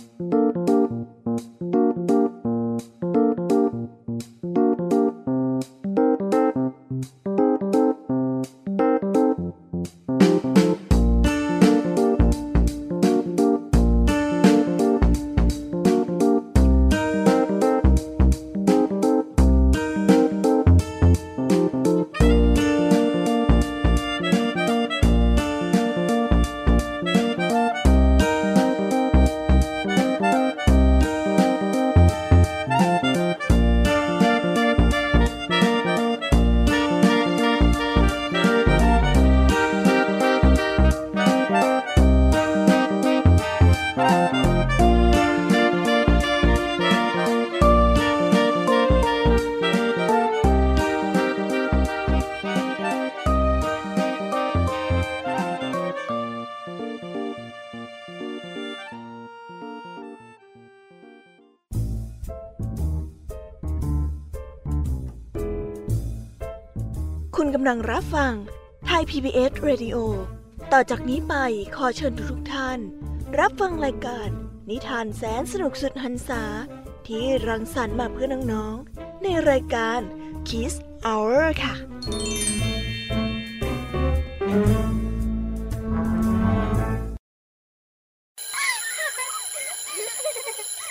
คุณ PBS Radio ต่อจากนี้ไปขอเชิญทุกท่าน รับฟังรายการ นิทานแสนสนุกสุดหันษา ที่รังสรรค์มาเพื่อน้องๆ ในรายการ Kiss Hour ค่ะ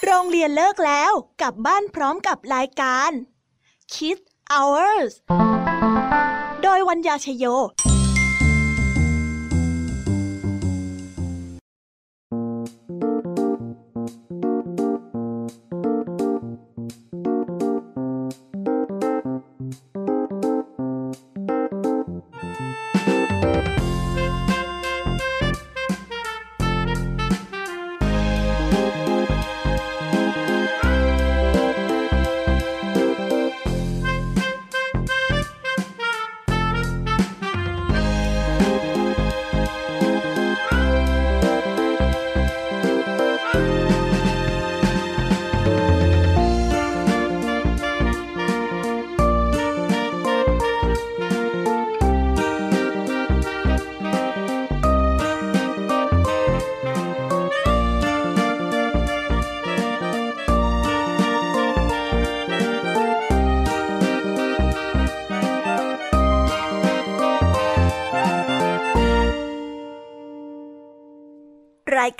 โรงเรียนเลิกแล้วกลับบ้านพร้อมกับรายการ Kids Hours โดยวัญญาชยโย รา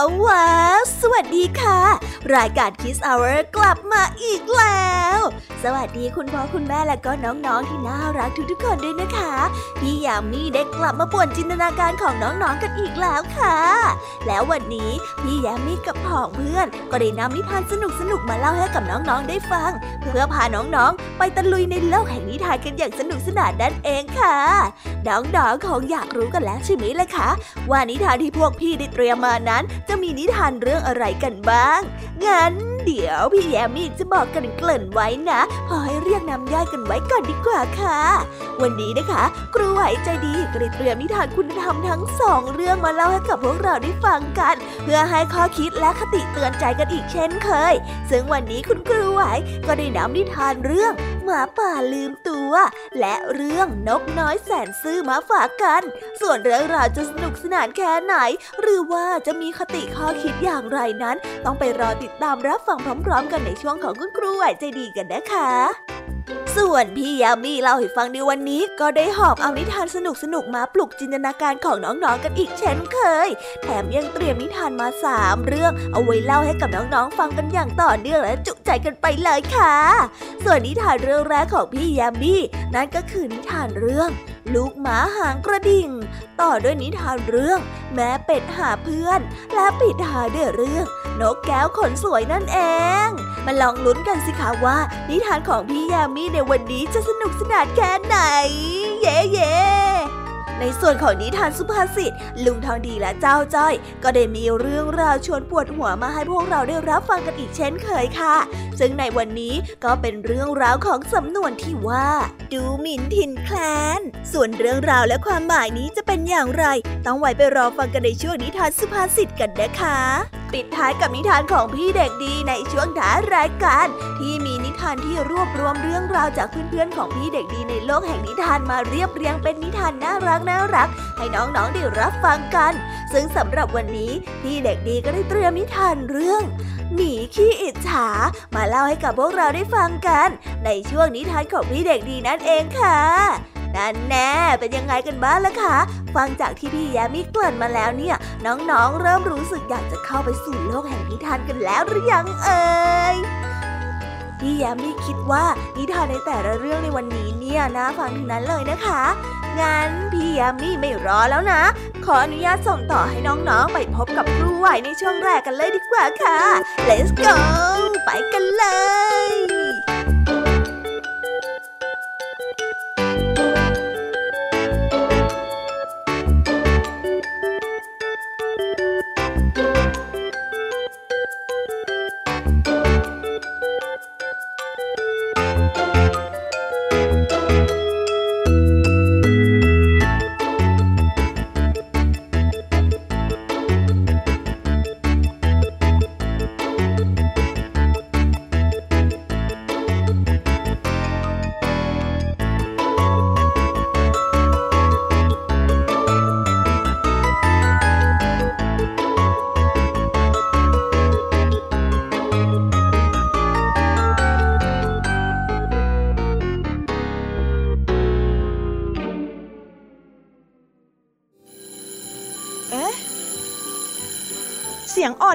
าวว้าสวัสดีค่ะ รายการ Kiss Hour กลับมาอีกแล้ว สวัสดีคุณพ่อคุณแม่และก็น้องๆที่น่ารักทุกๆคนด้วยนะคะ พี่ยามีได้กลับมาป่วนจินตนาการของน้องๆกันอีกแล้วค่ะ แล้ววันนี้พี่ยามีกับผองเพื่อน ก็ได้นำนิทานสนุกๆมาเล่าให้กับน้องๆได้ฟัง เพื่อพาน้องๆ ไปตะลุยในโลกแห่งนิทานกันอย่างสนุกสนานนั่นเองค่ะน้องๆคงอยากรู้กันแล้วใช่ไหมล่ะคะว่านิทานที่พวกพี่ได้เตรียมมานั้น จะมีนิทานเรื่องอะไรกันบ้าง งั้น เดี๋ยวพี่แยมมี่จะบอกกันเกริ่นไว้นะพอให้เรียกน้ำย่อยกันไว้ก่อนดีกว่าค่ะ วันนี้นะคะ ครูไหวใจดีก็ได้เตรียมนิทานคุณธรรมทั้งสองเรื่องมาเล่าให้กับพวกเราได้ฟังกัน เพื่อให้ข้อคิดและคติเตือนใจกันอีกเช่นเคย ซึ่งวันนี้คุณครูไหวก็ได้นำนิทานเรื่องหมาป่าลืมตัว และเรื่องนกน้อยแสนซื่อมาฝากกัน ส่วนเรื่องราวจะสนุกสนานแค่ไหน หรือว่าจะมีคติข้อคิดอย่างไรนั้น ต้องไปรอติดตามรับฟังพร้อม ๆ กันในช่วงของคุณครูไหวใจดีกันนะคะ ส่วนพี่ยามีเล่าให้ฟังในวันนี้ ก็ได้หอบเอานิทานสนุกสนุกมาปลุกจินตนาการของน้องๆกันอีกเช่นเคย แถมยังเตรียมนิทานมาสามเรื่องเอาไว้เล่าให้กับน้องๆฟังกันอย่างต่อเนื่องและจุใจกันไปเลยค่ะ ส่วนนิทานเรื่องแรกของพี่ยามีนั่นก็คือนิทานเรื่อง ลูกหมาหางกระดิ่ง ต่อด้วยนิทานเรื่อง แม่เป็ดหาเพื่อน และปิดท้ายด้วยเรื่อง นกแก้วขนสวยนั่นเอง มาลองลุ้นกันสิคะว่า นิทานของพี่ยามีในวันนี้จะสนุกสนานแค่ไหน เย่เย่ ในส่วนของนิทานสุภาษิตลุงทองดีและเจ้าจ้อย ก็ได้มีเรื่องราวชวนปวดหัวมาให้พวกเราได้รับฟังกันอีกเช่นเคยค่ะ ซึ่งในวันนี้ก็เป็นเรื่องราวของสำนวนที่ว่า ดูหมิ่นถิ่นแคลน ส่วนเรื่องราวและความหมายนี้จะเป็นอย่างไร ต้องไว้ไปรอฟังกันในช่วงนิทานสุภาษิตกันนะคะ ปิดท้ายกับนิทานของพี่เด็กดีในช่วงท้ายรายการที่มี ทานที่รวบรวมเรื่องราวจากเพื่อนๆของพี่เด็กดีในโลกแห่งนิทานมาเรียบเรียงเป็นนิทานน่ารักน่ารัก ให้น้องๆได้รับฟังกัน ซึ่งสำหรับวันนี้พี่เด็กดีก็ได้เตรียมนิทานเรื่องหมีขี้อิจฉามาเล่าให้กับพวกเราได้ฟังกัน ในช่วงนิทานของพี่เด็กดีนั่นเองค่ะนั่นแน่เป็นยังไงกันบ้างล่ะคะ ฟังจากที่พี่แยมิเกริ่นมาแล้วเนี่ย น้องๆ เริ่มรู้สึกอยากจะเข้าไปสู่โลกแห่งนิทานกันแล้วหรือยังเอ่ย พี่แยมี่คิดว่านิทานในแต่ละเรื่องในวันนี้เนี่ยนะฟังทั้งนั้นเลยนะคะ งั้นพี่ยามีไม่รอแล้วนะ ขออนุญาตส่งต่อให้น้องๆ ไปพบกับครูไหวในช่วงแรกกันเลยดีกว่าค่ะ let's go ไปกันเลย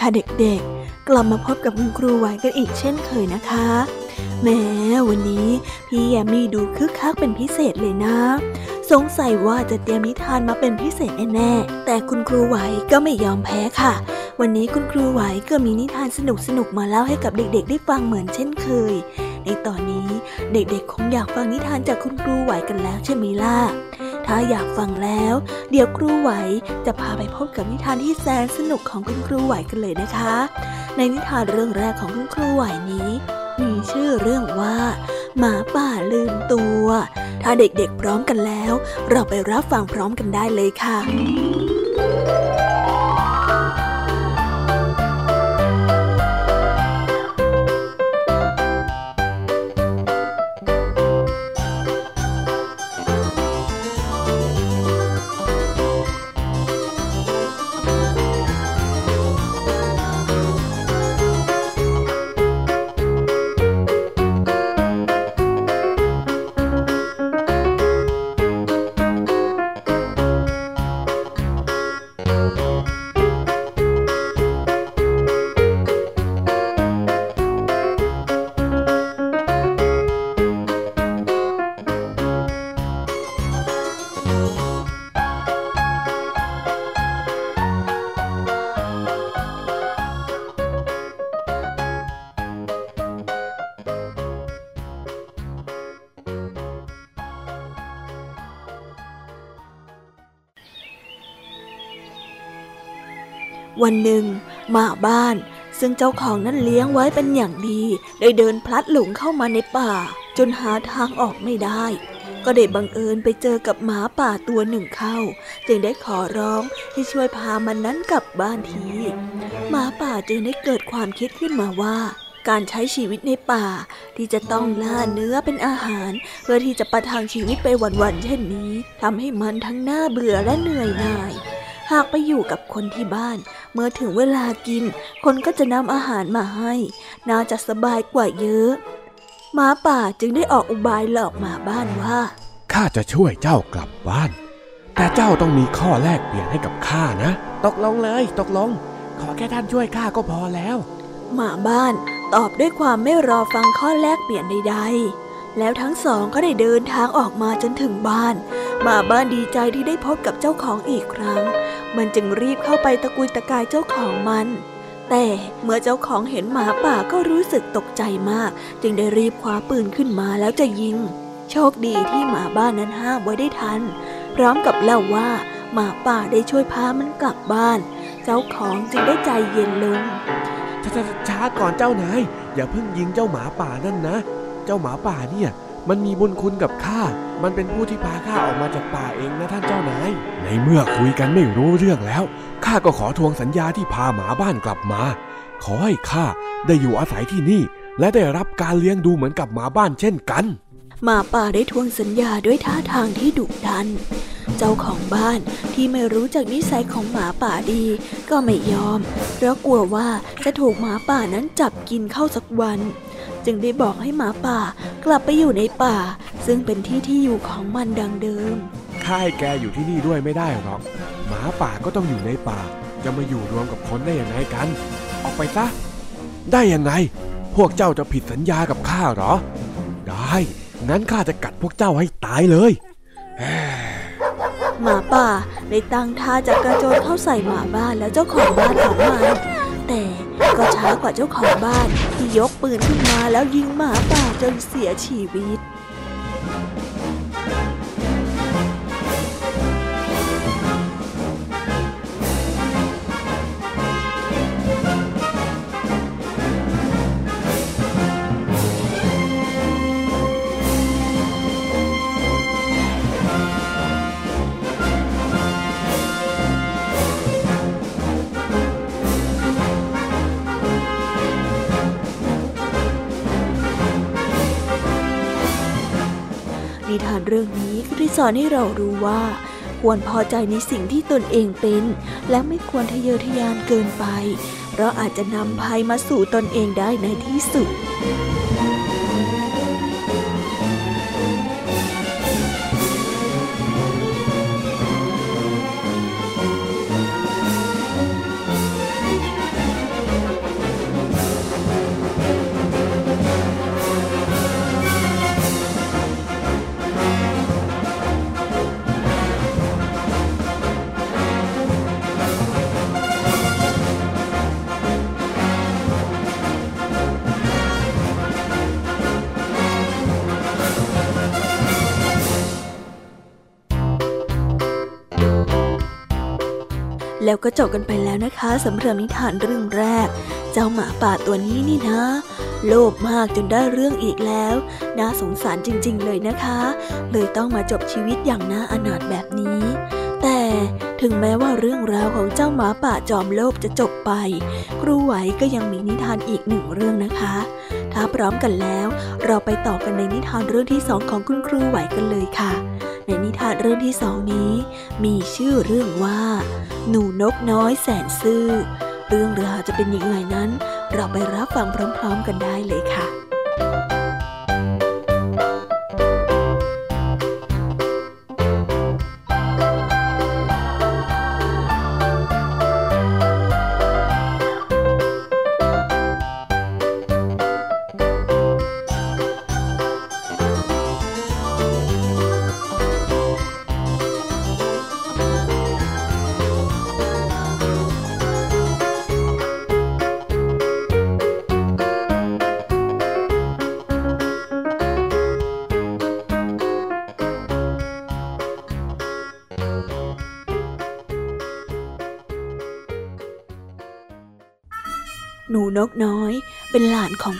ค่ะเด็กๆ กลับมาพบกับคุณครูไหวกันอีกเช่นเคยนะคะ แม้วันนี้พี่แยมมี่ดูคึกคักเป็นพิเศษเลยนะ สงสัยว่าจะเตรียมนิทานมาเป็นพิเศษแน่ๆ แต่คุณครูไหวก็ไม่ยอมแพ้ค่ะ วันนี้คุณครูไหวก็มีนิทานสนุกๆมาเล่าให้กับเด็กๆ ได้ฟังเหมือนเช่นเคย ในตอนนี้เด็กๆ คงอยากฟังนิทานจากคุณครูไหวกันแล้วใช่ไหมล่ะ ถ้าอยากฟังแล้ว เดี๋ยวครูไหวจะพาไปพบกับนิทานที่แสนสนุกของคุณครูไหวกันเลยนะคะ ในนิทานเรื่องแรกของคุณครูไหวนี้ มีชื่อเรื่องว่า หมาป่าลืมตัว ถ้าเด็กๆพร้อมกันแล้ว เราไปรับฟังพร้อมกันได้เลยค่ะ วันหนึ่งหมาบ้าน ซึ่งเจ้าของนั้นเลี้ยงไว้เป็นอย่างดี ได้เดินพลัดหลงเข้ามาในป่า จนหาทางออกไม่ได้ ก็ได้บังเอิญไปเจอกับหมาป่าตัวหนึ่งเข้า จึงได้ขอร้องให้ช่วยพามันนั้นกลับบ้านทีหมาป่าจึงได้เกิดความคิดขึ้นมาว่าการใช้ชีวิตในป่า ที่จะต้องล่าเนื้อเป็นอาหาร เพื่อที่จะประทังชีวิตไปวันๆเช่นนี้ทำให้มันทั้งน่าเบื่อและเหนื่อยหน่าย หากไปอยู่กับคนที่บ้าน เมื่อถึงเวลากิน คนก็จะนำอาหารมาให้ น่าจะสบายกว่าเยอะหมาป่าจึงได้ออกอุบายหลอกหมาบ้านว่าข้าจะช่วยเจ้ากลับบ้าน แต่เจ้าต้องมีข้อแลกเปลี่ยนให้กับข้านะ ตกลงเลยตกลง ขอแค่ท่านช่วยข้าก็พอแล้ว หมาบ้านตอบด้วยความไม่รอฟังข้อแลกเปลี่ยนใดๆ แล้วทั้งสองก็ได้เดินทางออกมาจนถึงบ้านหมาบ้านดีใจที่ได้พบกับเจ้าของอีกครั้ง มันจึงรีบเข้าไปตะกุยตะกายเจ้าของมัน แต่เมื่อเจ้าของเห็นหมาป่าก็รู้สึกตกใจมาก จึงได้รีบคว้าปืนขึ้นมาแล้วจะยิง โชคดีที่หมาบ้านนั้นห้ามไว้ได้ทัน พร้อมกับเล่าว่าหมาป่าได้ช่วยพามันกลับบ้าน เจ้าของจึงได้ใจเย็นลงช้าช้าก่อนเจ้านายอย่าเพิ่งยิงเจ้าหมาป่านั่นนะ เจ้าหมาป่าเนี่ย มันมีบุญคุณกับข้า มันเป็นผู้ที่พาข้าออกมาจากป่าเองนะท่านเจ้านาย ในเมื่อคุยกันไม่รู้เรื่องแล้ว ข้าก็ขอทวงสัญญาที่พาหมาบ้านกลับมา ขอให้ข้าได้อยู่อาศัยที่นี่ และได้รับการเลี้ยงดูเหมือนกับหมาบ้านเช่นกัน หมาป่าได้ทวงสัญญาด้วยท่าทางที่ดุดัน เจ้าของบ้านที่ไม่รู้จักนิสัยของหมาป่าดี ก็ไม่ยอม เพราะกลัวว่าจะถูกหมาป่านั้นจับกินเข้าสักวัน จึงได้บอกให้หมาป่ากลับไปอยู่ในป่า ซึ่งเป็นที่ที่อยู่ของมันดังเดิมข้าให้แกอยู่ที่นี่ด้วยไม่ได้หรอก หมาป่าก็ต้องอยู่ในป่า จะมาอยู่รวมกับคนได้อยังไงกัน ออกไปซะ ได้ยังไง พวกเจ้าจะผิดสัญญากับข้าหรอ ได้ งั้นข้าจะกัดพวกเจ้าให้ตายเลย หมาป่าได้ตั้งท่าจะกระโจนเข้าใส่หมาบ้านแล้วเจ้าของบ้านของมันแต่ก็ช้ากว่าเจ้าของบ้านที่ยกปืนขึ้นมาแล้วยิงหมาป่าจนเสียชีวิต สอนให้เรารู้ว่า ควรพอใจในสิ่งที่ตนเองเป็น และไม่ควรทะเยอทะยานเกินไป เพราะอาจจะนำภัยมาสู่ตนเองได้ในที่สุด แล้วก็จบกันไปแล้วนะคะสำหรับนิทานเรื่องแรก เจ้าหมาป่าตัวนี้นี่นะ โลภมากจนได้เรื่องอีกแล้ว น่าสงสารจริง ๆ เลยนะคะ เลยต้องมาจบชีวิตอย่างน่าอนาถแบบนี้ แต่ถึงแม้ว่าเรื่องราวของเจ้าหมาป่าจอมโลภจะจบไป ครูไหวก็ยังมีนิทานอีกหนึ่งเรื่องนะคะ ถ้าพร้อมกันแล้ว เราไปต่อกันในนิทานเรื่องที่สองของคุณครูไหวกันเลยค่ะ รื่องที่สองนี้ มีชื่อเรื่องว่า หนูนกน้อยแสนซื่อ เรื่องราวจะเป็นยังไงนั้น เราไปรับฟังพร้อม ๆ กันได้เลยค่ะ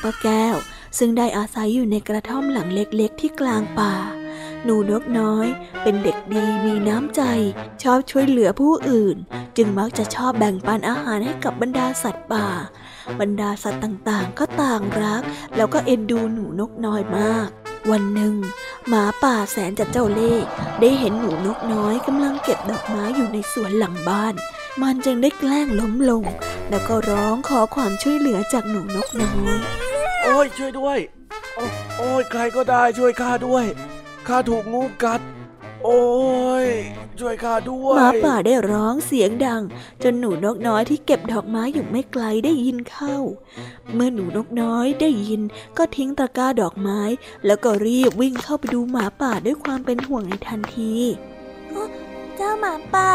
ป้าแก้ว ซึ่งได้อาศัยอยู่ในกระท่อมหลังเล็กๆ ที่กลางป่า หนูนกน้อย เป็นเด็กดีมีน้ำใจ ชอบช่วยเหลือผู้อื่น จึงมักจะชอบแบ่งปันอาหารให้กับบรรดาสัตว์ป่า บรรดาสัตว์ต่างๆ ก็ต่างรัก แล้วก็เอ็นดูหนูนกน้อยมากวันหนึ่ง หมาป่าแสนจะเจ้าเล่ห์ได้เห็นหนูนกน้อยกำลังเก็บดอกไม้อยู่ในสวนหลังบ้าน มันจึงได้แกล้งล้มลง แล้วก็ร้องขอความช่วยเหลือจากหนูนกน้อย โอ้ยช่วยด้วยโอ้โอ้ยใครก็ได้ช่วยข้าด้วยข้าถูกงูกัด โอ้ยช่วยข้าด้วยหมาป่าได้ร้องเสียงดัง จนหนูนกน้อยที่เก็บดอกไม้อยู่ไม่ไกลได้ยินเข้า เมื่อหนูนกน้อยได้ยินก็ทิ้งตะกร้าดอกไม้ แล้วก็รีบวิ่งเข้าไปดูหมาป่าด้วยความเป็นห่วงในทันทีเจ้าหมาป่า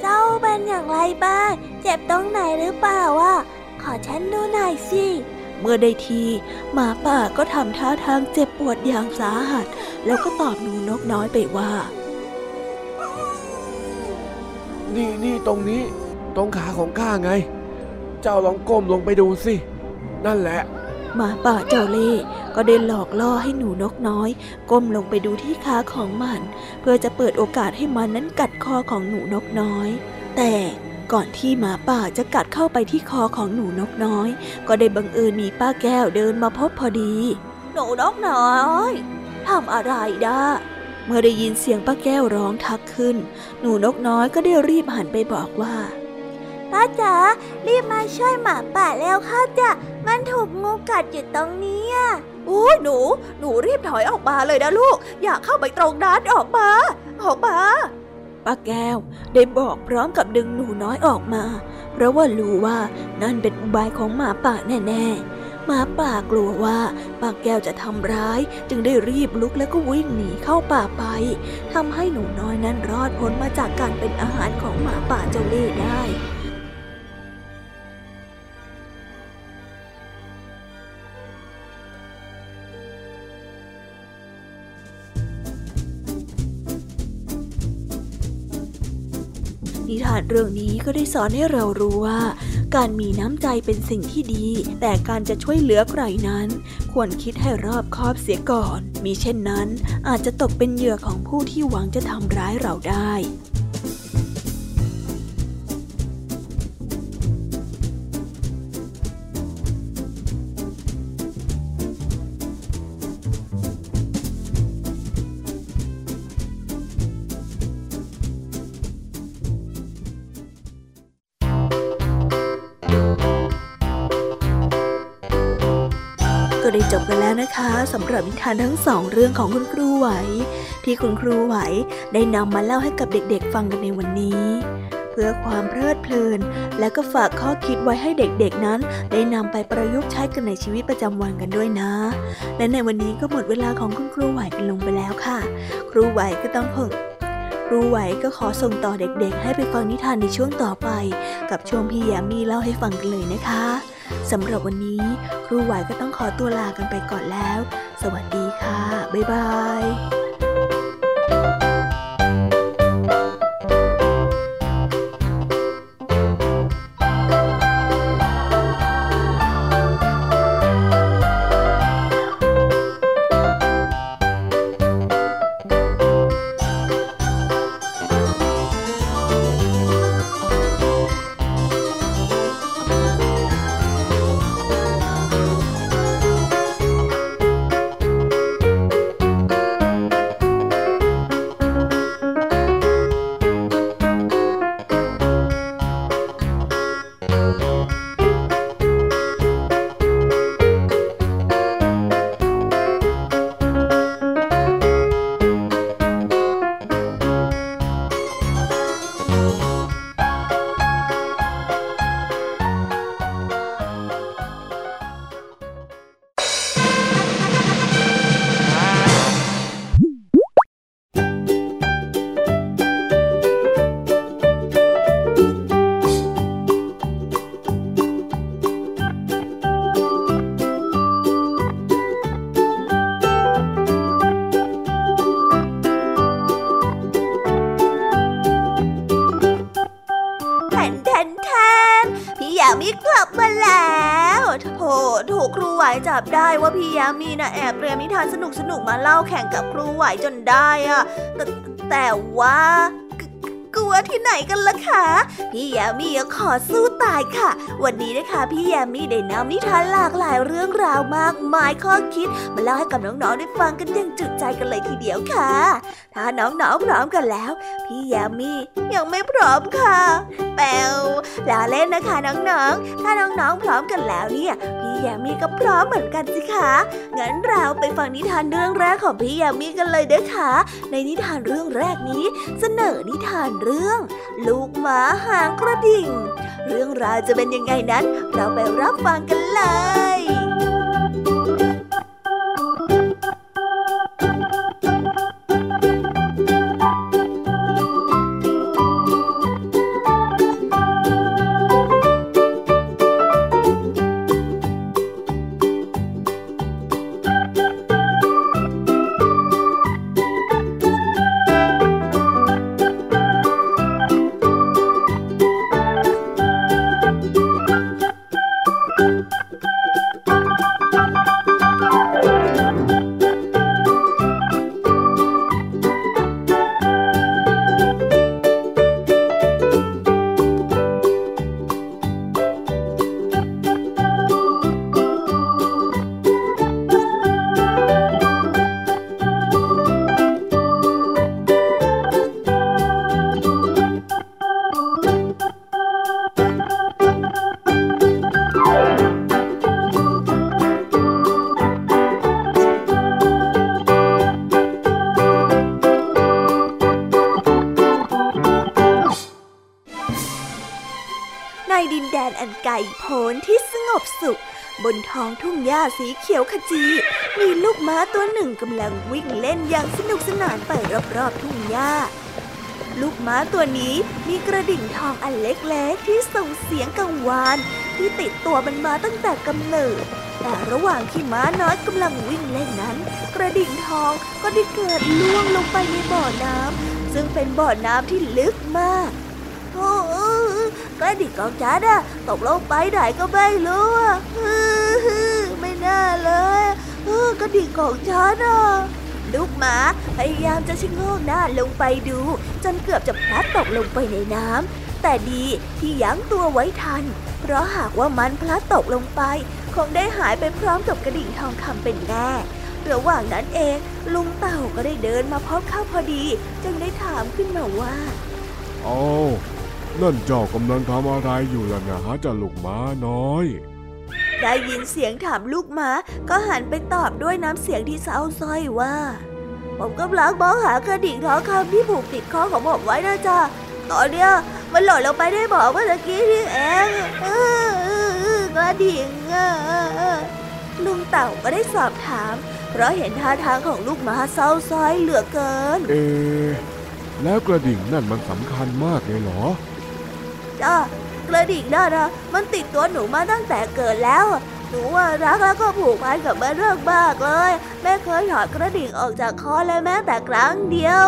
เจ้าเป็นอย่างไรบ้าง เจ็บตรงไหนหรือเปล่าวะขอฉันดูหน่อยสิ เมื่อได้ทีหมาป่าก็ทำท่าทางเจ็บปวดอย่างสาหัส แล้วก็ตอบหนูนกน้อยไปว่า นี่นี่ตรงนี้ ตรงขาของข้าไง เจ้าลองก้มลงไปดูสิ นั่นแหละ หมาป่าเจ้าเล่ห์ก็ได้หลอกล่อให้หนูนกน้อย ก้มลงไปดูที่ขาของมัน เพื่อจะเปิดโอกาสให้มันนั้นกัดคอของหนูนกน้อย แต่ ก่อนที่หมาป่าจะกัดเข้าไปที่คอของหนูนกน้อย ก็ได้บังเอิญมีป้าแก้วเดินมาพบพอดี หนูนกน้อยทำอะไรด้าเมื่อได้ยินเสียงป้าแก้วร้องทักขึ้น หนูนกน้อยก็ได้รีบหันไปบอกว่าป้าจ๋ารีบมาช่วยหมาป่าแล้วค่ะจ้ะมันถูกงูกัดอยู่ตรงนี้อะโอ้ยหนู หนูรีบถอยออกมาเลยนะลูก อย่าเข้าไปตรงนั้นออกมา ออกมา ป้าแก้วได้บอกพร้อมกับดึงหนูน้อยออกมา เพราะว่ารู้ว่านั่นเป็นอุบายของหมาป่าแน่ๆหมาป่ากลัวว่าป้าแก้วจะทำร้าย จึงได้รีบลุกแล้วก็วิ่งหนีเข้าป่าไปทำให้หนูน้อยนั้นรอดพ้นมาจากการเป็นอาหารของหมาป่าเจ้าเล่ห์ได้ นิทานเรื่องนี้ก็ได้สอนให้เรารู้ว่า การมีน้ำใจเป็นสิ่งที่ดี แต่การจะช่วยเหลือใครนั้น ควรคิดให้รอบคอบเสียก่อน มีเช่นนั้นอาจจะตกเป็นเหยื่อของผู้ที่หวังจะทำร้ายเราได้ สำหรับนิทานทั้งสองเรื่องของคุณครูไหว ที่คุณครูไหวได้นำมาเล่าให้กับเด็กๆฟังกันในวันนี้ เพื่อความเพลิดเพลิน และก็ฝากข้อคิดไว้ให้เด็กๆนั้น ได้นำไปประยุกต์ใช้กันในชีวิตประจำวันกันด้วยนะ และในวันนี้ก็หมดเวลาของคุณครูไหวกันลงไปแล้วค่ะ ครูไหวก็ต้องคงครูไหวก็ขอส่งต่อเด็กๆ ให้ไปฟังนิทานในช่วงต่อไป กับช่วงพี่แยมมี่เล่าให้ฟังกันเลยนะคะ สำหรับวันนี้ครูไหวก็ต้องขอตัวลากันไปก่อนแล้ว สวัสดีค่ะ บ๊ายบาย ทานสนุกสนุกมาเล่าแข่งกับครูไหวจนได้อะแต่แต่ว่ากลัวที่ไหนกันล่ะคะ พี่ยามีขอสู้ตายค่ะ วันนี้นะคะพี่ยามีได้นำนิทานหลากหลายเรื่องราวมากมายข้อคิด มาเล่าให้กับน้องๆได้ฟังกันอย่างจุใจกันเลยทีเดียวค่ะ ถ้าน้องๆพร้อมกันแล้ว พี่ยามียังไม่พร้อมค่ะ แปวลาเล่นนะคะน้องๆ ถ้าน้องๆพร้อมกันแล้วเนี่ย พ ยามีก็พร้อมเหมือนกันสิคะ งั้นเราไปฟังนิทานเรื่องแรกของพี่ยามีกันเลยเด้อค่ะ ในนิทานเรื่องแรกนี้เสนอนิทานเรื่อง ลูกหมาหางกระดิ่ง เรื่องราวจะเป็นยังไงนั้น เราไปรับฟังกันเลย สีเขียวขจี มีลูกม้าตัวหนึ่งกำลังวิ่งเล่นอย่างสนุกสนานไปรอบๆทุ่งหญ้า ลูกม้าตัวนี้มีกระดิ่งทองอันเล็กๆ ที่ส่งเสียงกังวาน ที่ติดตัวมันมาตั้งแต่กำเนิด แต่ระหว่างที่ม้าน้อยกำลังวิ่งเล่นนั้น กระดิ่งทองก็ได้เกิดล่วงลงไปในบ่อน้ำซึ่งเป็นบ่อน้ำที่ลึกมากโอ้กระดิ่งของฉันอะตกลงไปไหนก็ไม่รู้ อะไม่น่เลยกระดิ่งของฉันอะลูกหมาพยายามจะชิงโงกหน้าลงไปดู จนเกือบจะพลัดตกลงไปในน้ำแต่ดีที่ยั้งตัวไว้ทัน เพราะหากว่ามันพลัดตกลงไป คงได้หายไปพร้อมกับกระดิ่งทองคำเป็นแน่ระหว่างนั้นเอง ลุงเต่าก็ได้เดินมาพบข้าพอดี จึงได้ถามขึ้นมาว่าโอ้นั่นเจ้ากำลังทำอะไรอยู่ล่ะนะเจ้าลูกม้าน้อย ได้ยินเสียงถามลูกหมาก็หันไปตอบด้วยน้ำเสียงที่เศร้าส้อยว่า ผมกำลังมองหากระดิ่งทองคำที่ผูกติดคอของผมไว้นะจ๊ะตอนเนี้ยมันหล่นลงไปได้บอกเมื่อกี้นี่เองกระดิ่งลุงเต่าก็ได้สอบถาม เพราะเห็นท่าทางของลูกหมาเศร้าส้อยเหลือเกิน เอ แล้วกระดิ่งนั่นมันสำคัญมากเลยเหรอจ้า กระดิ่งนั่นนะมันติดตัวหนูมาตั้งแต่เกิดแล้ว หนูว่ารักแล้วก็ผูกพันกับมันเรื่องมากเลย แม่เคยถอดกระดิ่งออกจากคอเลยแม้แต่ครั้งเดียว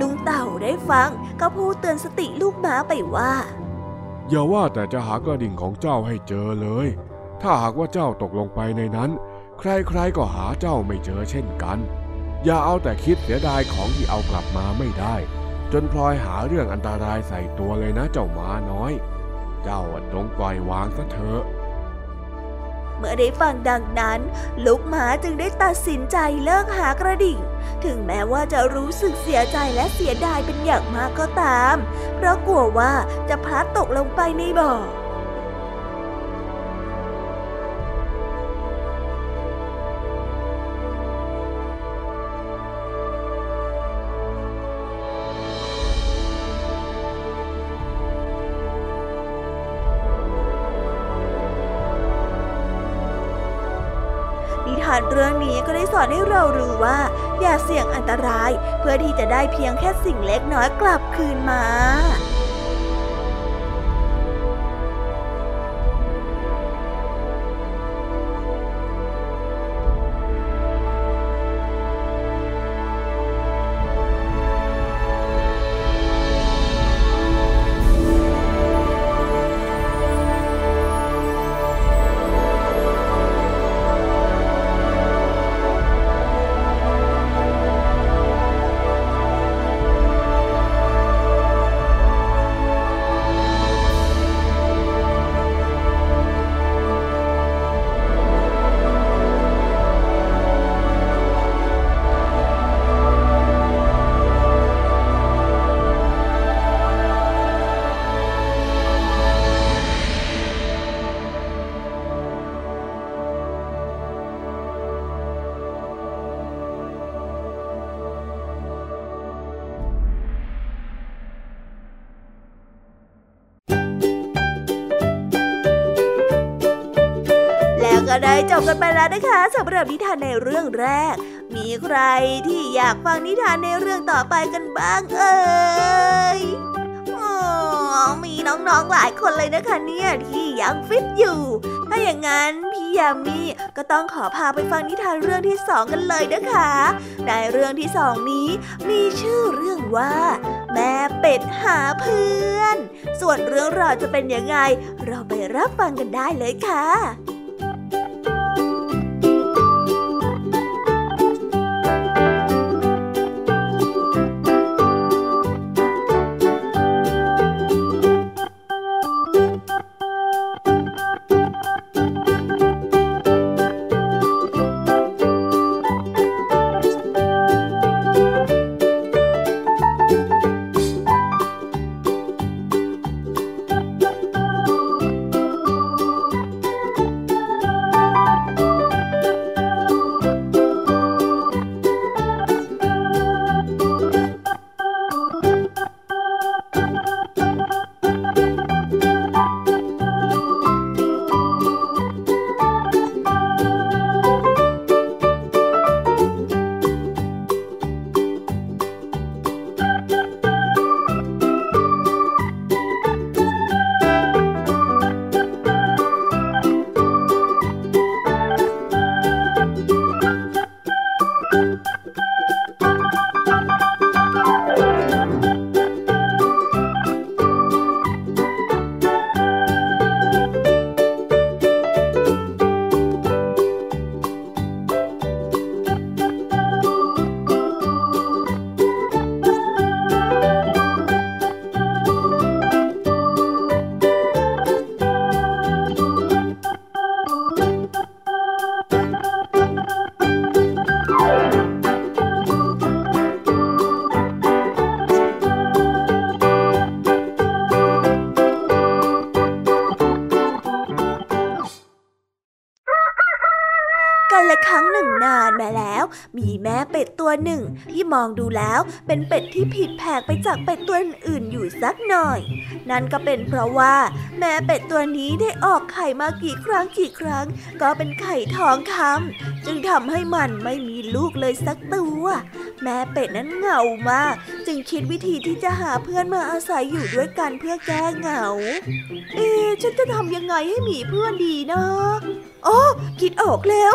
ลุงเต่าได้ฟังก็พูดเตือนสติลูกม้าไปว่า อย่าว่าแต่จะหากระดิ่งของเจ้าให้เจอเลย ถ้าหากว่าเจ้าตกลงไปในนั้น ใครๆก็หาเจ้าไม่เจอเช่นกัน อย่าเอาแต่คิดเสียดายของที่เอากลับมาไม่ได้จนพลอยหาเรื่องอันตรายใส่ตัวเลยนะเจ้าม้าน้อย เจ้าจงปล่อยวางซะเถอะเมื่อได้ฟังดังนั้น ลูกหมาจึงได้ตัดสินใจเลิกหากระดิ่ง ถึงแม้ว่าจะรู้สึกเสียใจและเสียดายเป็นอย่างมากก็ตาม เพราะกลัวว่าจะพลัดตกลงไปในบ่อ รู้ว่าอย่าเสี่ยงอันตรายเพื่อที่จะได้เพียงแค่สิ่งเล็กน้อยกลับคืนมา บกันไปแล้วนะคะสำหรับนิทานในเรื่องแรก มีใครที่อยากฟังนิทานในเรื่องต่อไปกันบ้างเอ่ยมีน้องๆหลายคนเลยนะคะเนี่ยที่ยังฟิตอยู่ ถ้าอย่างนั้นพี่ยามีก็ต้องขอพาไปฟังนิทานเรื่องที่สองกันเลยนะคะ ในเรื่องที่สองนี้ มีชื่อเรื่องว่า แม่เป็ดหาเพื่อน ส่วนเรื่องราวจะเป็นยังไง เราไปรับฟังกันได้เลยค่ะ มีแม่เป็ดตัวหนึ่ง ที่มองดูแล้วเป็นเป็ดที่ผิดแผกไปจากเป็ดตัวอื่นอยู่สักหน่อย นั่นก็เป็นเพราะว่าแม่เป็ดตัวนี้ได้ออกไข่มากี่ครั้งกี่ครั้ง ก็เป็นไข่ทองคำจึงทำให้มันไม่มีลูกเลยสักตัวแม่เป็ดนั้นเหงามาก จึงคิดวิธีที่จะหาเพื่อนมาอาศัยอยู่ด้วยกันเพื่อแก้เหงา เอ๊ฉันจะทำยังไงให้มีเพื่อนดีนะอ๋อคิดออกแล้ว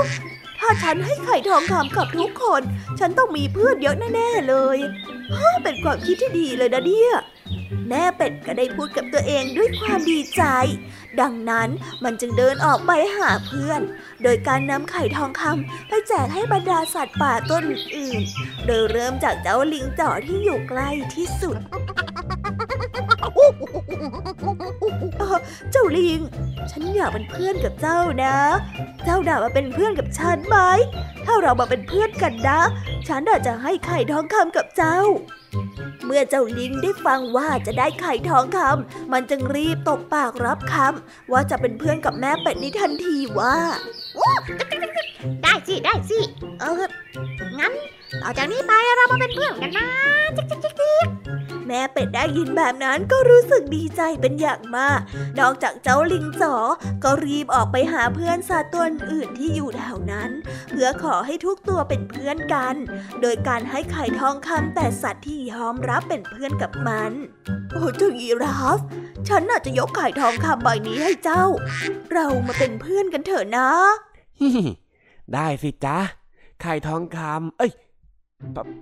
ถ้าฉันให้ไข่ทองคำกับทุกคน ฉันต้องมีเพื่อนเยอะแน่ๆเลยเป็นความคิดที่ดีเลยนะเนี่ยแม่เป็ดก็ได้พูดกับตัวเองด้วยความดีใจ ดังนั้นมันจึงเดินออกไปหาเพื่อน โดยการนำไข่ทองคำไปแจกให้บรรดาสัตว์ป่าต้นอื่น โดยเริ่มจากเจ้าลิงจ่อที่อยู่ใกล้ที่สุด เจ้าลิง ฉันอยากเป็นเพื่อนกับเจ้านะ เจ้าด่ามาเป็นเพื่อนกับฉันไหม ถ้าเรามาเป็นเพื่อนกันนะ ฉันอาจจะให้ไข่ทองคำกับเจ้า เมื่อเจ้าลิงได้ฟังว่าจะได้ไข่ทองคำมันจึงรีบตบปากรับคำว่าจะเป็นเพื่อนกับแม่เป็ดนี้ทันทีว่าได้สิได้สิเอองั้นต่อจากนี้ไปเรามาเป็นเพื่อนกันนะจิ๊กจิ๊กจิ๊กแม่เป็ดได้ยินแบบนั้นก็รู้สึกดีใจเป็นอย่างมาก นอกจากเจ้าลิงจ๋อก็รีบออกไปหาเพื่อนสัตว์ตัวอื่นที่อยู่แถวนั้น เพื่อขอให้ทุกตัวเป็นเพื่อนกัน โดยการให้ไข่ทองคำแต่สัตว์ที่ยอมรับเป็นเพื่อนกับมัน โอ้เจ้ายีราฟ ฉันน่าจะยกไข่ทองคำใบนี้ให้เจ้า เรามาเป็นเพื่อนกันเถอะนะ ได้สิจ๊ะ ไข่ทองคำเอ้ย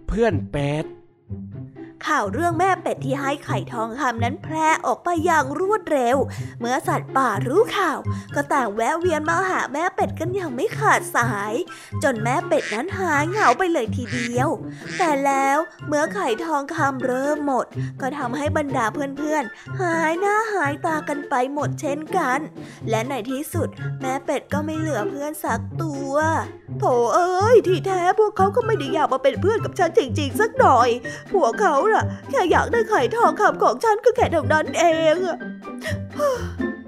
เพื่อนเป็ด ข่าวเรื่องแม่เป็ดที่ให้ไข่ทองคำนั้นแพร่ออกไปอย่างรวดเร็ว เมื่อสัตว์ป่ารู้ข่าว ก็ต่างแวะเวียนมาหาแม่เป็ดกันอย่างไม่ขาดสาย จนแม่เป็ดนั้นหายเหงาไปเลยทีเดียว แต่แล้วเมื่อไข่ทองคำเริ่มหมด ก็ทำให้บรรดาเพื่อนๆ หายหน้าหายตากันไปหมดเช่นกัน และในที่สุด แม่เป็ดก็ไม่เหลือเพื่อนสักตัวโถเอ้ยที่แท้พวกเขาก็ไม่ได้อยากมาเป็นเพื่อนกับฉันจริงๆ สักหน่อยพวกเขาะ แค่อยากได้ไข่ทองคำของฉันก็แค่เท่านั้นเอง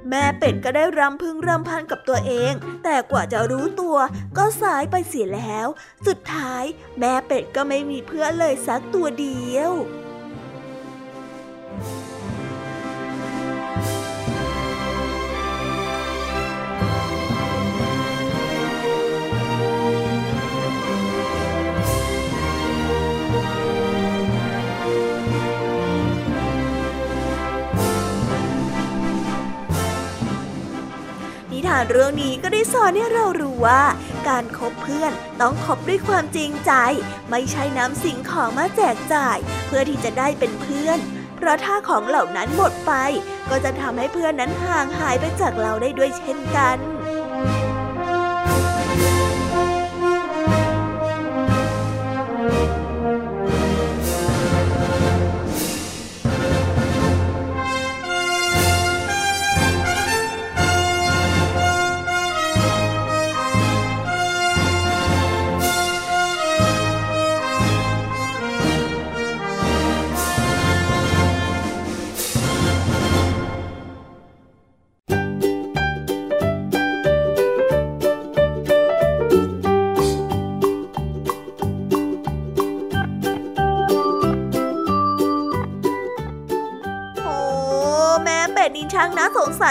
แม่เป็ดก็ได้รำพึงรำพันกับตัวเอง แต่กว่าจะรู้ตัวก็สายไปเสียแล้ว สุดท้ายแม่เป็ดก็ไม่มีเพื่อนเลยสักตัวเดียว ทานเรื่องนี้ก็ได้สอนให้เรารู้ว่า การคบเพื่อนต้องคบด้วยความจริงใจ ไม่ใช่น้ำสิ่งของมาแจกจ่าย เพื่อที่จะได้เป็นเพื่อน เพราะถ้าของเหล่านั้นหมดไป ก็จะทำให้เพื่อนนั้นห่างหายไปจากเราได้ด้วยเช่นกัน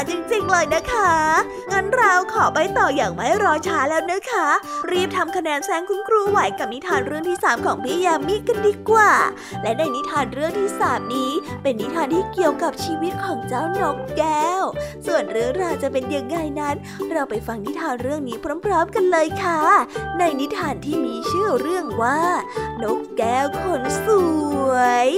จริงๆเลยนะคะ งั้นเราขอไปต่ออย่างไม่รอช้าแล้วนะคะ รีบทำคะแนนแซงคุณครูไหวกับนิทานเรื่องที่ 3 ของพี่ยามีกันดีกว่า และในนิทานเรื่องที่ 3 นี้ เป็นนิทานที่เกี่ยวกับชีวิตของเจ้านกแก้ว ส่วนเรื่องราวจะเป็นยังไงนั้น เราไปฟังนิทานเรื่องนี้พร้อม ๆ กันเลยค่ะ ในนิทานที่มีชื่อเรื่องว่า นกแก้วคนสวย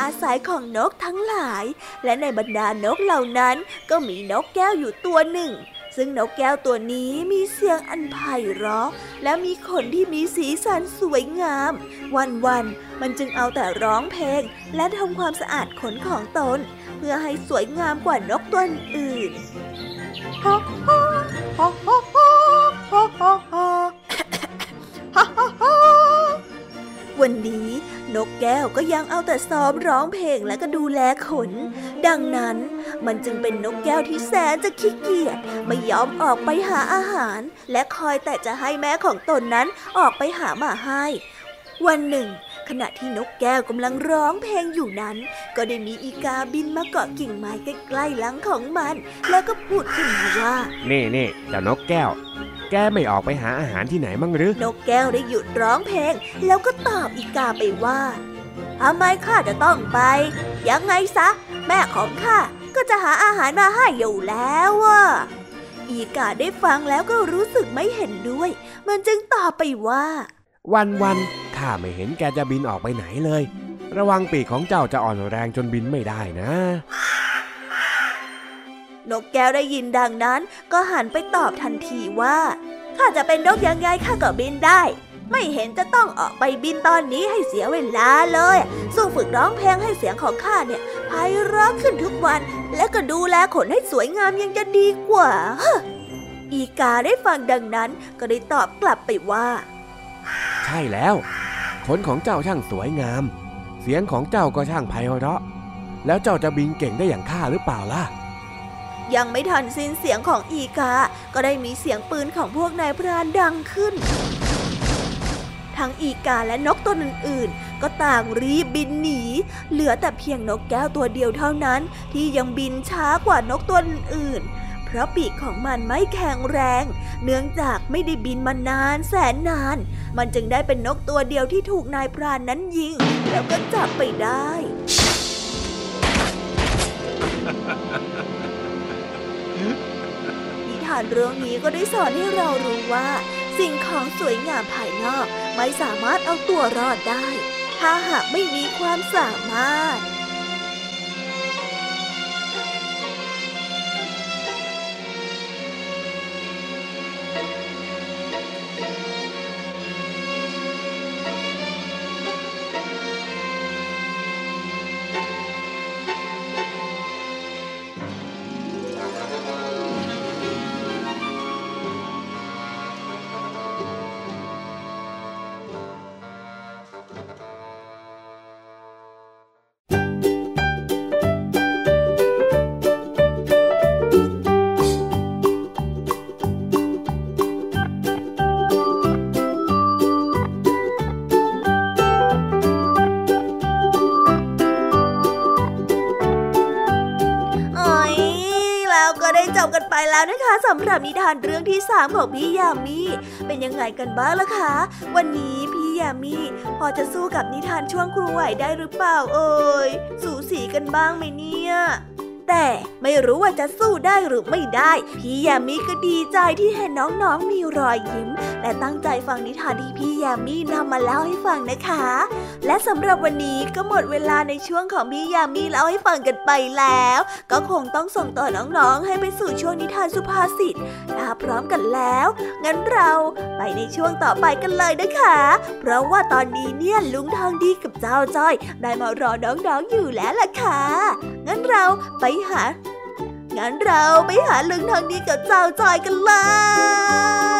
อาศัยของนกทั้งหลาย และในบรรดานกเหล่านั้นก็มีนกแก้วอยู่ตัวหนึ่ง ซึ่งนกแก้วตัวนี้มีเสียงอันไพเราะ และมีขนที่มีสีสันสวยงาม วันๆมันจึงเอาแต่ร้องเพลง และทำความสะอาดขนของตน เพื่อให้สวยงามกว่านกตัวอื่นฮฮฮฮฮฮฮฮวันนี้ นกแก้วก็ยังเอาแต่ซ้อมร้องเพลงและก็ดูแลขน ดังนั้นมันจึงเป็นนกแก้วที่แสนจะขี้เกียจไม่ยอมออกไปหาอาหาร และคอยแต่จะให้แม่ของตนนั้นออกไปหามาให้ วันหนึ่ง ขณะที่นกแก้วกำลังร้องเพลงอยู่นั้น ก็ได้มีอีกาบินมาเกาะกิ่งไม้ใกล้ๆหลังของมัน แล้วก็พูดขึ้นมาว่า นี่นี่เจ้านกแก้ว แกไม่ออกไปหาอาหารที่ไหนมั่งหรือ นกแก้วได้หยุดร้องเพลง แล้วก็ตอบอีกาไปว่าทำไมข้าจะต้องไป ยังไงซะ แม่ของข้าก็จะหาอาหารมาให้อยู่แล้วอะอีกาได้ฟังแล้วก็รู้สึกไม่เห็นด้วย มันจึงตอบไปว่า วันวันๆ ข้าไม่เห็นแกจะบินออกไปไหนเลย ระวังปีกของเจ้าจะอ่อนแรงจนบินไม่ได้นะ นกแก้วได้ยินดังนั้นก็หันไปตอบทันทีว่าข้าจะเป็นนกยังไงข้าก็บินได้ ไม่เห็นจะต้องออกไปบินตอนนี้ให้เสียเวลาเลย สู้ฝึกร้องเพลงให้เสียงของข้าเนี่ยไพเราะขึ้นทุกวัน และก็ดูแลขนให้สวยงามยังจะดีกว่าฮะอีกาได้ฟังดังนั้นก็ได้ตอบกลับไปว่า ใช่แล้ว ขนของเจ้าช่างสวยงาม เสียงของเจ้าก็ช่างไพเราะ แล้วเจ้าจะบินเก่งได้อย่างข้าหรือเปล่าล่ะ ยังไม่ทันสิ้นเสียงของอีกา ก็ได้มีเสียงปืนของพวกนายพรานดังขึ้นททั้งอีกาและนกตัวอื่นๆ ก็ต่างรีบบินหนี เหลือแต่เพียงนกแก้วตัวเดียวเท่านั้น ที่ยังบินช้ากว่านกตัวอื่นๆ เพราะปีกของมันไม่แข็งแรง เนื่องจากไม่ได้บินมานานแสนนาน มันจึงได้เป็นนกตัวเดียวที่ถูกนายพรานนั้นยิง แล้วก็จับไปได้นิทานเรื่องนี้ก็ได้สอนให้เรารู้ว่า สิ่งของสวยงามภายนอกไม่สามารถเอาตัวรอดได้ ถ้าหากไม่มีความสามารถ คะสำหรับนิทานเรื่องที่สามของพี่ยามีเป็นยังไงกันบ้างล่ะคะ วันนี้พี่ยามีพอจะสู้กับนิทานช่วงครูไหวได้หรือเปล่าเอ่ยสูสีกันบ้างไหมเนี่ย แต่ไม่รู้ว่าจะสู้ได้หรือไม่ได้ พี่ยามีก็ดีใจที่เห็นน้องๆมีรอยยิ้ม และตั้งใจฟังนิทานที่พี่ยามีนำมาเล่าให้ฟังนะคะ และสำหรับวันนี้ก็หมดเวลาในช่วงของพี่ยามีเล่าให้ฟังกันไปแล้ว ก็คงต้องส่งต่อน้องๆ ให้ไปสู่ช่วงนิทานสุภาษิตถ้าพร้อมกันแล้ว งั้นเราไปในช่วงต่อไปกันเลยนะคะ เพราะว่าตอนนี้เนี่ยลุงทองดีกับเจ้าจ้อย ได้มารอน้องๆอยู่แล้วล่ะค่ะ งั้นเราไปหา งั้นเราไปหาลุงทองดีกับเจ้าจอยกันเลย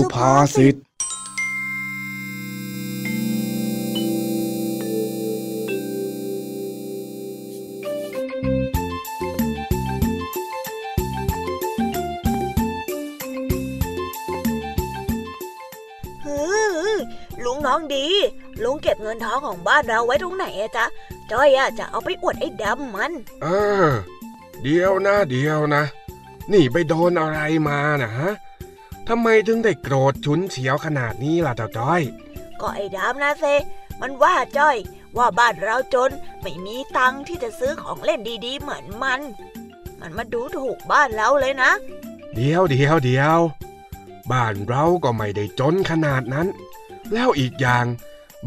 สุภาษิตฮือลุงน้องดี ลุงเก็บเงินทองของบ้านเราไว้ตรงไหนอะจ๊ะจ้อยอะจะเอาไปอวดไอ้ดำมัน เออ เดี๋ยวนะเดี๋ยวนะ นี่ไปโดนอะไรมานะฮะ ทำไมถึงได้โกรธฉุนเฉียวขนาดนี้ล่ะเจ้าจ้อย ก็ไอ้ดำนะเซ มันว่าจ้อย ว่าบ้านเราจนไม่มีตังค์ที่จะซื้อของเล่นดีๆ เหมือนมัน มันมาดูถูกบ้านเราเลยนะ เดี๋ยวเดี๋ยวเดี๋ยว บ้านเราก็ไม่ได้จนขนาดนั้น แล้วอีกอย่าง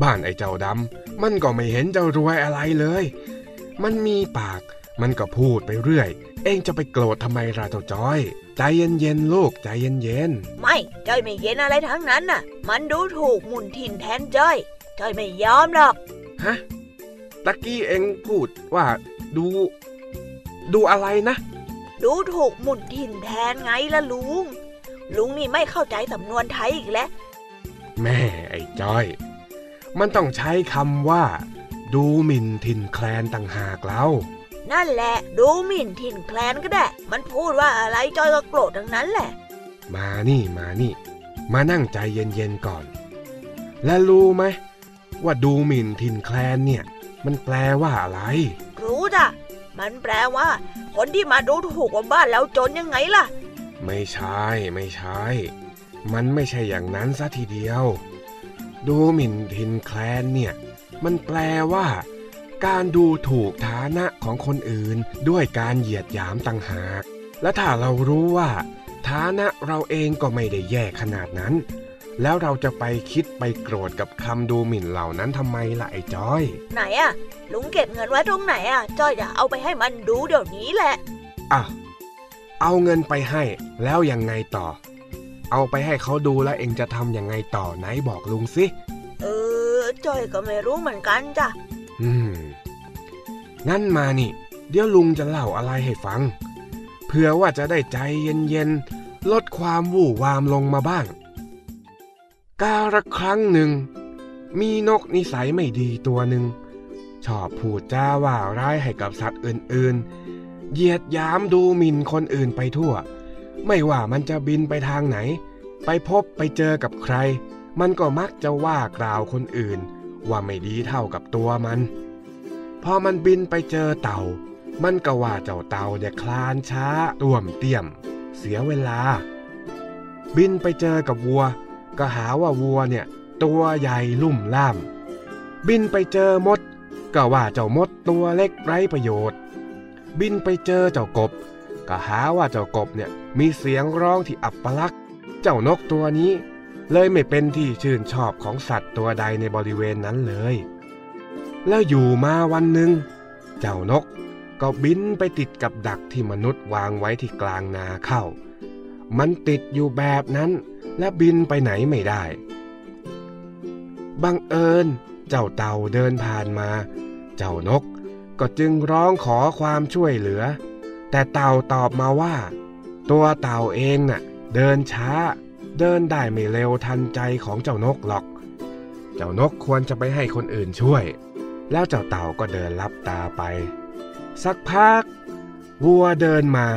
บ้านไอ้เจ้าดำมันก็ไม่เห็นจะรวยอะไรเลย มันมีปาก มันก็พูดไปเรื่อย เองจะไปโกรธทำไมล่ะเจ้าจ้อย ใจเย็นๆลูกใจเย็นไม่จ้อยไม่เย็นอะไรทั้งนั้นน่ะ มันดูถูกหมุนถิ่นแทนจ้อย จ้อยไม่ยอมหรอกๆฮะตะกี้เองพูดว่าดู ดูอะไรนะ ดูถูกหมุนถิ่นแทนไงล่ะลุง ลุงนี่ไม่เข้าใจสำนวนไทยอีกแล้ว แม่ไอ้จ้อย มันต้องใช้คำว่า ดูหมิ่นถิ่นแคลนต่างหากแล้ว นั่นแหละ ดูหมิ่นถิ่นแคลนก็ได้ มันพูดว่าอะไรจ้อยก็โกรธทั้งนั้นแหละ มานี่มานี่ มานั่งใจเย็นๆก่อน และรู้ไหมว่าดูหมิ่นถิ่นแคลนเนี่ย มันแปลว่าอะไร รู้จ้ะมันแปลว่า คนที่มาดูถูกว่าบ้านเราจนยังไงล่ะ ไม่ใช่ไม่ใช่ มันไม่ใช่อย่างนั้นซะทีเดียว ดูหมิ่นถิ่นแคลนเนี่ย มันแปลว่า การดูถูกฐานะของคนอื่น ด้วยการเหยียดหยามต่างหาก และถ้าเรารู้ว่า ฐานะเราเองก็ไม่ได้แย่ขนาดนั้น แล้วเราจะไปคิดไปโกรธกับคำดูหมิ่นเหล่านั้นทำไมล่ะไอ้จ้อย ไหนอะลุงเก็บเงินไว้ตรงไหนอะจ้อยจะเอาไปให้มันดูเดี๋ยวนี้แหละอะเอาเงินไปให้ แล้วยังไงต่อ เอาไปให้เขาดูแล้วเองจะทำยังไงต่อไหนบอกลุงสิเออจ้อยก็ไม่รู้เหมือนกันจ้ะอืม งั้นมานี่ เดี๋ยวลุงจะเล่าอะไรให้ฟังเพื่อว่าจะได้ใจเย็นๆ ลดความวู่วามลงมาบ้าง กาละครั้งหนึ่ง มีนกนิสัยไม่ดีตัวหนึ่ง ชอบพูดจาว่าร้ายให้กับสัตว์อื่นๆ เหยียดหยามดูหมิ่นคนอื่นไปทั่ว ไม่ว่ามันจะบินไปทางไหน ไปพบไปเจอกับใคร มันก็มักจะว่ากล่าวคนอื่น ว่าไม่ดีเท่ากับตัวมัน พอมันบินไปเจอเต่า มันก็ว่าเจ้าเต่าเนี่ยคลานช้าต่วมเตี้ยม เสียเวลา บินไปเจอกับวัว ก็หาว่าวัวเนี่ยตัวใหญ่ลุ่มล่าม บินไปเจอมด ก็ว่าเจ้ามดตัวเล็กไร้ประโยชน์ บินไปเจอเจ้ากบ ก็หาว่าเจ้ากบเนี่ยมีเสียงร้องที่อับปลักเจ้านกตัวนี้ เลยไม่เป็นที่ชื่นชอบของสัตว์ตัวใดในบริเวณนั้นเลย แล้วอยู่มาวันหนึ่งเจ้านกก็บินไปติดกับดักที่มนุษย์วางไว้ที่กลางนาเข้า มันติดอยู่แบบนั้นและบินไปไหนไม่ได้ บังเอิญเจ้าเต่าเดินผ่านมา เจ้านกก็จึงร้องขอความช่วยเหลือ แต่เต่าตอบมาว่า ตัวเต่าเองน่ะ เดินช้า เดินได้ไม่เร็วทันใจของเจ้านกหรอก เจ้านกควรจะไปให้คนอื่นช่วย แล้วเจ้าเต่าก็เดินลับตาไป สักพัก วัวเดินมา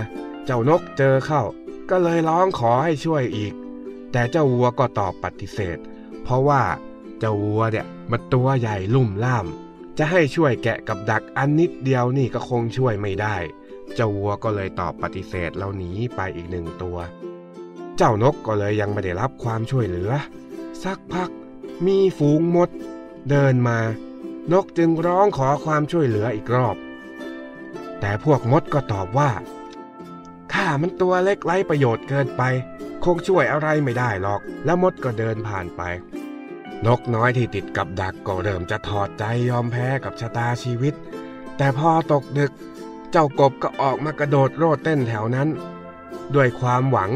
เจ้านกเจอเข้า ก็เลยร้องขอให้ช่วยอีก แต่เจ้าวัวก็ตอบปฏิเสธ เพราะว่าเจ้าวัวเนี่ยมันตัวใหญ่ลุ่มล่าม จะให้ช่วยแกะกับดักอันนิดเดียวนี่ก็คงช่วยไม่ได้ เจ้าวัวก็เลยตอบปฏิเสธแล้วหนีไปอีกหนึ่งตัว เจ้านกก็เลยยังไม่ได้รับความช่วยเหลือ สักพักมีฝูงมด เดินมา นกจึงร้องขอความช่วยเหลืออีกรอบ แต่พวกมดก็ตอบว่า ข้ามันตัวเล็กไร้ประโยชน์เกินไป คงช่วยอะไรไม่ได้หรอก แล้วมดก็เดินผ่านไป นกน้อยที่ติดกับดักก็เริ่มจะถอดใจยอมแพ้กับชะตาชีวิต แต่พอตกดึก เจ้ากบก็ออกมากระโดดโลดเต้นแถวนั้น ด้วยความหวัง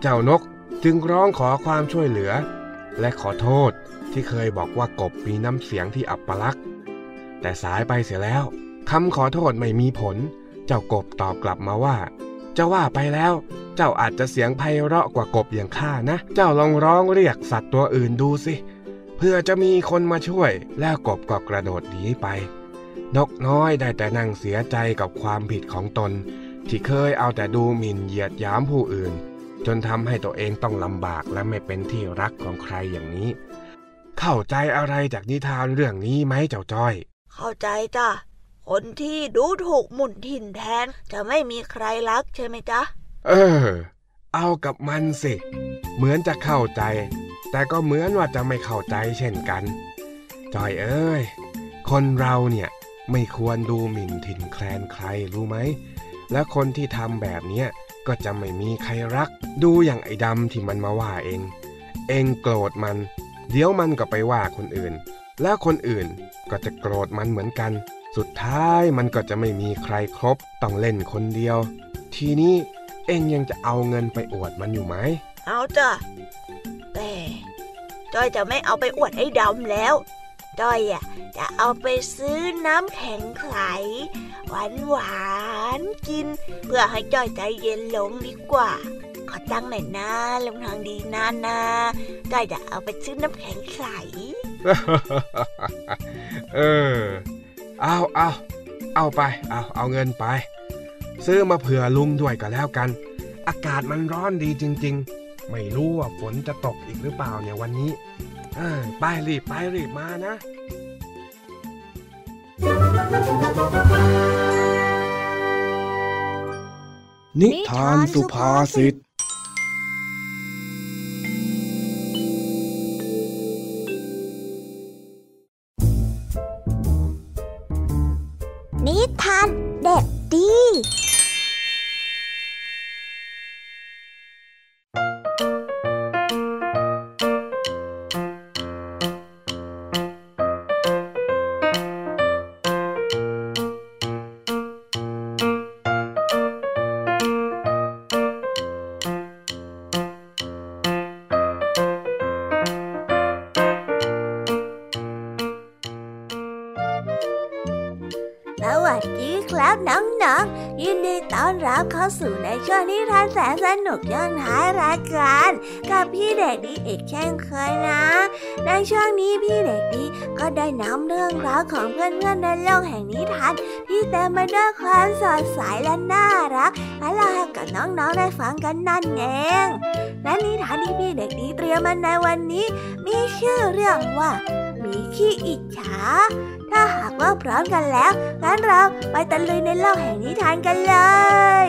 เจ้านกจึงร้องขอความช่วยเหลือ และขอโทษที่เคยบอกว่ากบมีน้ำเสียงที่อับปลักษณ์ แต่สายไปเสียแล้วคำขอโทษไม่มีผล เจ้ากบตอบกลับมาว่าจะว่าไปแล้ว เจ้าอาจจะเสียงไพเราะกว่ากบอย่างข้านะ เจ้าลองร้องเรียกสัตว์ตัวอื่นดูสิ เพื่อจะมีคนมาช่วย แล้วกบก็กระโดดหนีไป นกน้อยได้แต่นั่งเสียใจกับความผิดของตน ที่เคยเอาแต่ดูหมิ่นเหยียดยามผู้อื่น จนทำให้ตัวเองต้องลำบากและไม่เป็นที่รักของใครอย่างนี้ เข้าใจอะไรจากนิทานเรื่องนี้ไหมเจ้าจ้อย เข้าใจจ้ะคนที่ดูถูกหมุนถิ่นแทนจะไม่มีใครรักใช่ไหมจ๊ะ เออ เอากับมันสิ เหมือนจะเข้าใจ แต่ก็เหมือนว่าจะไม่เข้าใจเช่นกัน จอยเอ้ย คนเราเนี่ยไม่ควรดูหมิ่นถิ่นแคลนใครรู้ไหม และคนที่ทำแบบเนี้ยก็จะไม่มีใครรัก ดูอย่างไอ้ดำที่มันมาว่าเอง เองโกรธมัน เดี๋ยวมันก็ไปว่าคนอื่น แล้วคนอื่นก็จะโกรธมันเหมือนกัน สุดท้ายมันก็จะไม่มีใครครบ ต้องเล่นคนเดียว ทีนี้เองยังจะเอาเงินไปอวดมันอยู่ไหม เอาจ้ะ แต่จ้อยจะไม่เอาไปอวดไอ้ดำแล้วจ้อยอะจะเอาไปซื้อน้ำแข็งใสหวานหวานๆกิน เพื่อให้จ้อยใจเย็นลงดีกว่า ขอตั้งหน่อยนะลงทางดีนานาจ้อยจะเอาไปซื้อน้ำแข็งใส เออ เอาเอาเอาไป เอาเอาเงินไป ซื้อมาเผื่อลุงด้วยก็แล้วกัน อากาศมันร้อนดีจริง ๆ ไม่รู้ว่าฝนจะตกอีกหรือเปล่าเนี่ยวันนี้เอ้ยไปรีบไปรีบมานะ นิทานสุภาษิต แสนสนุกย้อนท้ายรายการกับพี่เด็กดีอีกเช่นเคยนะ ในช่วงนี้พี่เด็กดีก็ได้นำเรื่องราวของเพื่อนๆในโลกแห่งนิทานที่เต็มไปด้วยความสดใสและน่ารักมาเล่าให้กับน้องๆได้ฟังกันนั่นเองและนิทานที่พี่เด็กดีเตรียมมาในวันนี้ มีชื่อเรื่องว่ามีขี้อิจฉา ถ้าหากว่าพร้อมกันแล้วงั้นเราไปตะลุยในโลกแห่งนิทานกันเลย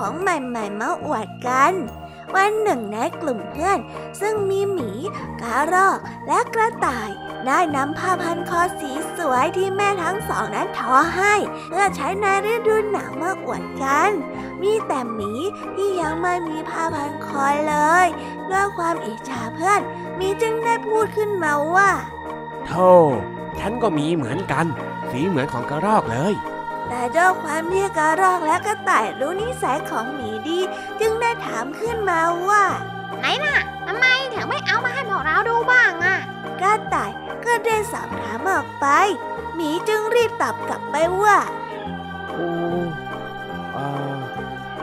ของใหม่ๆมาอวดกัน วันหนึ่งในกลุ่มเพื่อน ซึ่งมีหมีกระรอกและกระต่าย ได้นำผ้าพันคอสีสวยที่แม่ทั้งสองนั้นทอให้ เพื่อใช้ในฤดูหนาวมาอวดกัน มีแต่หมีที่ยังไม่มีผ้าพันคอเลย ด้วยความอิจฉาเพื่อนหมีจึงได้พูดขึ้นมาว่าโธ่ฉันก็มีเหมือนกัน สีเหมือนของกระรอกเลย แต่ด้วยความที่กระรอกและกระต่ายรู้นิสัยของหมีดี จึงได้ถามขึ้นมาว่า ไหนน่ะทำไมถึงไม่เอามาให้พวกเราดูบ้างอะกระต่ายก็ได้สอบถามออกไป หมีจึงรีบตอบกลับไปว่าโอ้เอ่อ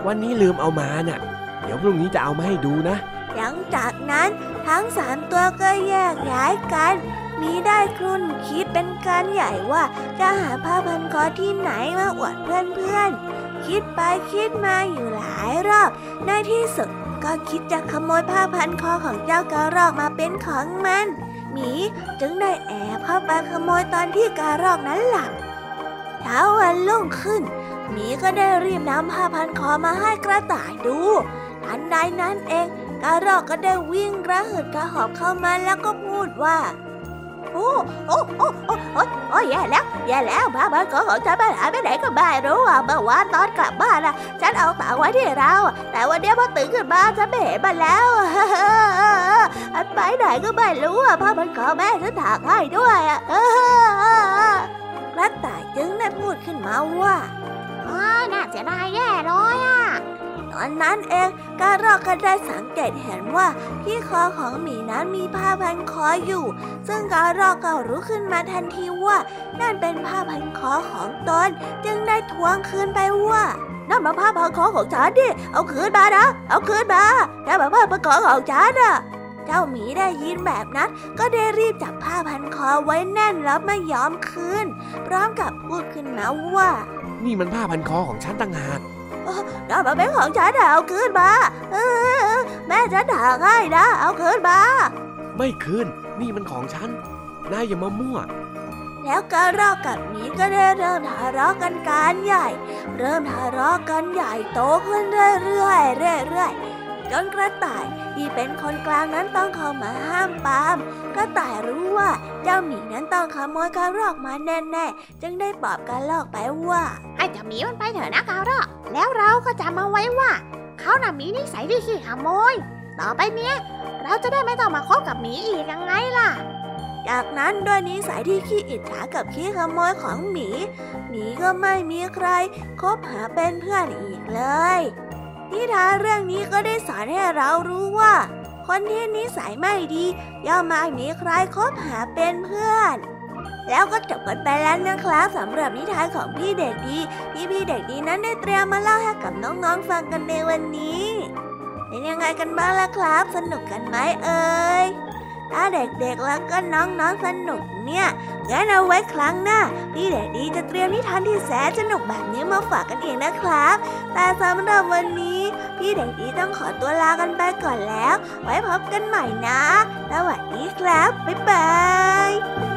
วันนี้ลืมเอามาน่ะ เดี๋ยวพรุ่งนี้จะเอามาให้ดูนะ หลังจากนั้นทั้งสามตัวก็แยกย้ายกัน มีได้ครุ่นคิดเป็นการใหญ่ว่าจะหาผ้าพันคอที่ไหนมาอวดเพื่อนๆ คิดไปคิดมาอยู่หลายรอบ ในที่สุดก็คิดจะขโมยผ้าพันคอของเจ้ากระรอกมาเป็นของมัน หมีจึงได้แอบเข้าไปขโมยตอนที่กระรอกนั้นหลับเช้าวันรุ่งขึ้น หมีก็ได้รีบนำผ้าพันคอมาให้กระต่ายดูทันใดนั้นเองกระรอกก็ได้วิ่งระหืดกระหอบเข้ามาแล้วก็พูดว่า โอ้โอ้โอ้โอ้โอ้โอ้แย่แล้วแย่แล้วผ้าพันคอของฉันไปหายไปไหนก็ไม่รู้อะเมื่อวานตอนกลับบ้านอะ ฉันเอาตากไว้ที่เรา แต่วันนี้พอตื่นขึ้นมาฉันไม่เห็นมันแล้วอันไปไหนก็ไม่รู้อะผ้าพันคอแม่ฉันถากให้ด้วยอะกระต่ายจึงได้พูดขึ้นมาว่าอ้ยน่าเสียดายแย่เลยอะ อนนั้นเองกระรอกก็ได้สังเกตเห็นว่าที่คอของหมีนั้นมีผ้าพันคออยู่ ซึ่งกระรอกก็รู้ขึ้นมาทันทีว่านั่นเป็นผ้าพันคอของตนจึงได้ทวงคืนไปว่านั่นมาผ้าพันคอของฉันดิเอาคืนมานะเอาคืนมานั่นมาผ้าพันคอของฉันอะเจ้าหมีได้ยินแบบนั้น ก็ได้รีบจับผ้าพันคอไว้แน่นแล้วไม่ยอมคืนพร้อมกับพูดขึ้นมาว่า นี่มันผ้าพันคอของฉันต่างหาก นั่นมันเป็นของฉันนะเอาคืนมาเออแม่ฉันถากให้นะ เอาคืนมา ไม่คืน นี่มันของฉัน นายอย่ามามั่ว แล้วกระรอกกับหมีก็ได้เริ่มทะเลาะกันการใหญ่ เริ่มทะเลาะกันใหญ่โตขึ้นเรื่อยๆเรื่อยๆจนกระต่ายที่เป็นคนกลางนั้นต้องเข้ามาห้ามปรามกระต่ายรู้ว่าเจ้าหมีนั้นต้องขโมยกระรอกมาแน่ๆ จึงได้ปลอบกระรอกไปว่าให้เจ้าหมีมันไปเถอะนะกาวรอก แล้วเราก็จำมาไว้ว่า เขาน่ะมีนิสัยที่ขี้ขโมย ต่อไปเนี้ย เราจะได้ไม่ต้องมาคบกับหมีอีกยังไงล่ะ จากนั้นด้วยนิสัยที่ขี้อิจฉากับขี้ขโมยของหมี หมีก็ไม่มีใครคบหาเป็นเพื่อนอีกเลย นิทานเรื่องนี้ก็ได้สอนให้เรารู้ว่า คนที่นิสัยไม่ดีย่อมไม่มีใครคบหาเป็นเพื่อน แล้วก็จบกันไปแล้วนะครับสำหรับนิทานของพี่เด็กดีที่พี่เด็กดีนั้นได้เตรียมมาเล่าให้กับน้องๆฟังกันในวันนี้เป็นยังไงกันบ้างล่ะครับ สนุกกันไหมเอ่ยถ้าเด็กๆแล้วก็น้องๆสนุกเนี่ยงั้นเอาไว้ครั้งหน้าพี่เด็กดีจะเตรียมนิทานที่แสนสนุกแบบนี้มาฝากกันเองนะครับ แต่สำหรับวันนี้พี่เด็กดีต้องขอตัวลากันไปก่อนแล้ว ไว้พบกันใหม่นะสวัสดีครับบ๊ายบาย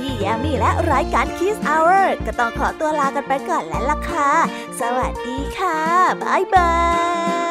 ยามีและรายการ Kiss Hour ก็ต้องขอตัวลากันไปก่อนแล้วล่ะค่ะ สวัสดีค่ะ บ๊ายบาย